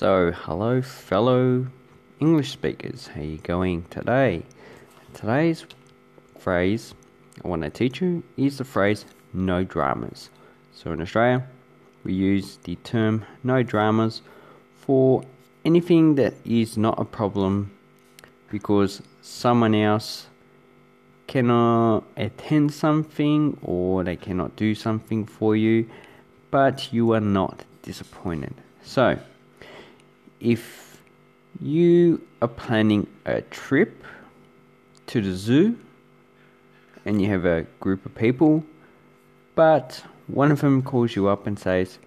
So, hello, fellow English speakers. How you going today? Today's phrase I want to teach you is the phrase "no dramas." So, in Australia, we use the term "no dramas" for anything that is not a problem because someone else cannot attend something or they cannot do something for you, but you are not disappointed. So, if you are planning a trip to the zoo and you have a group of people, but one of them calls you up and says,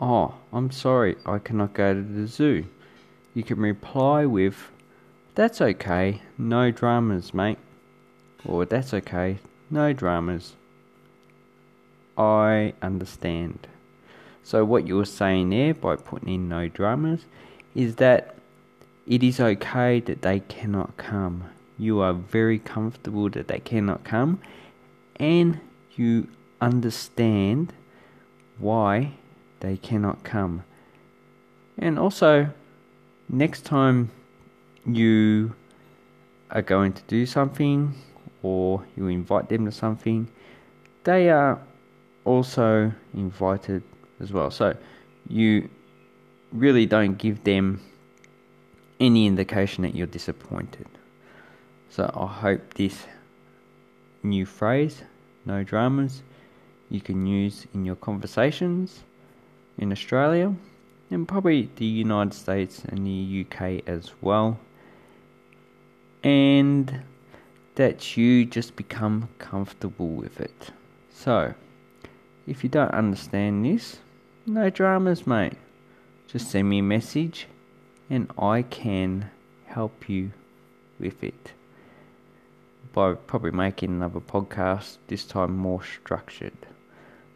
Oh, I'm sorry, I cannot go to the zoo. You can reply with, That's okay, no dramas, mate. Or that's okay, no dramas. I understand. So, what you're saying there by putting in no dramas is that it is okay that they cannot come. You are very comfortable that they cannot come, and you understand why they cannot come. And also, next time you are going to do something or you invite them to something, they are also invited as well. So you really don't give them any indication that you're disappointed. So I hope this new phrase, no dramas, you can use in your conversations in Australia and probably the United States and the UK as well. And that you just become comfortable with it. So, if you don't understand this, no dramas, mate just send me a message and I can help you with it by probably making another podcast, this time more structured.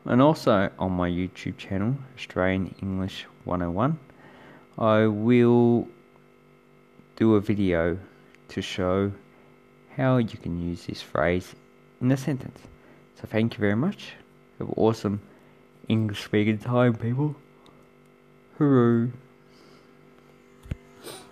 And also on my YouTube channel, Australian English 101, I will do a video to show how you can use this phrase in a sentence. So thank you very much. Have an awesome English speaking time, people. Hooray.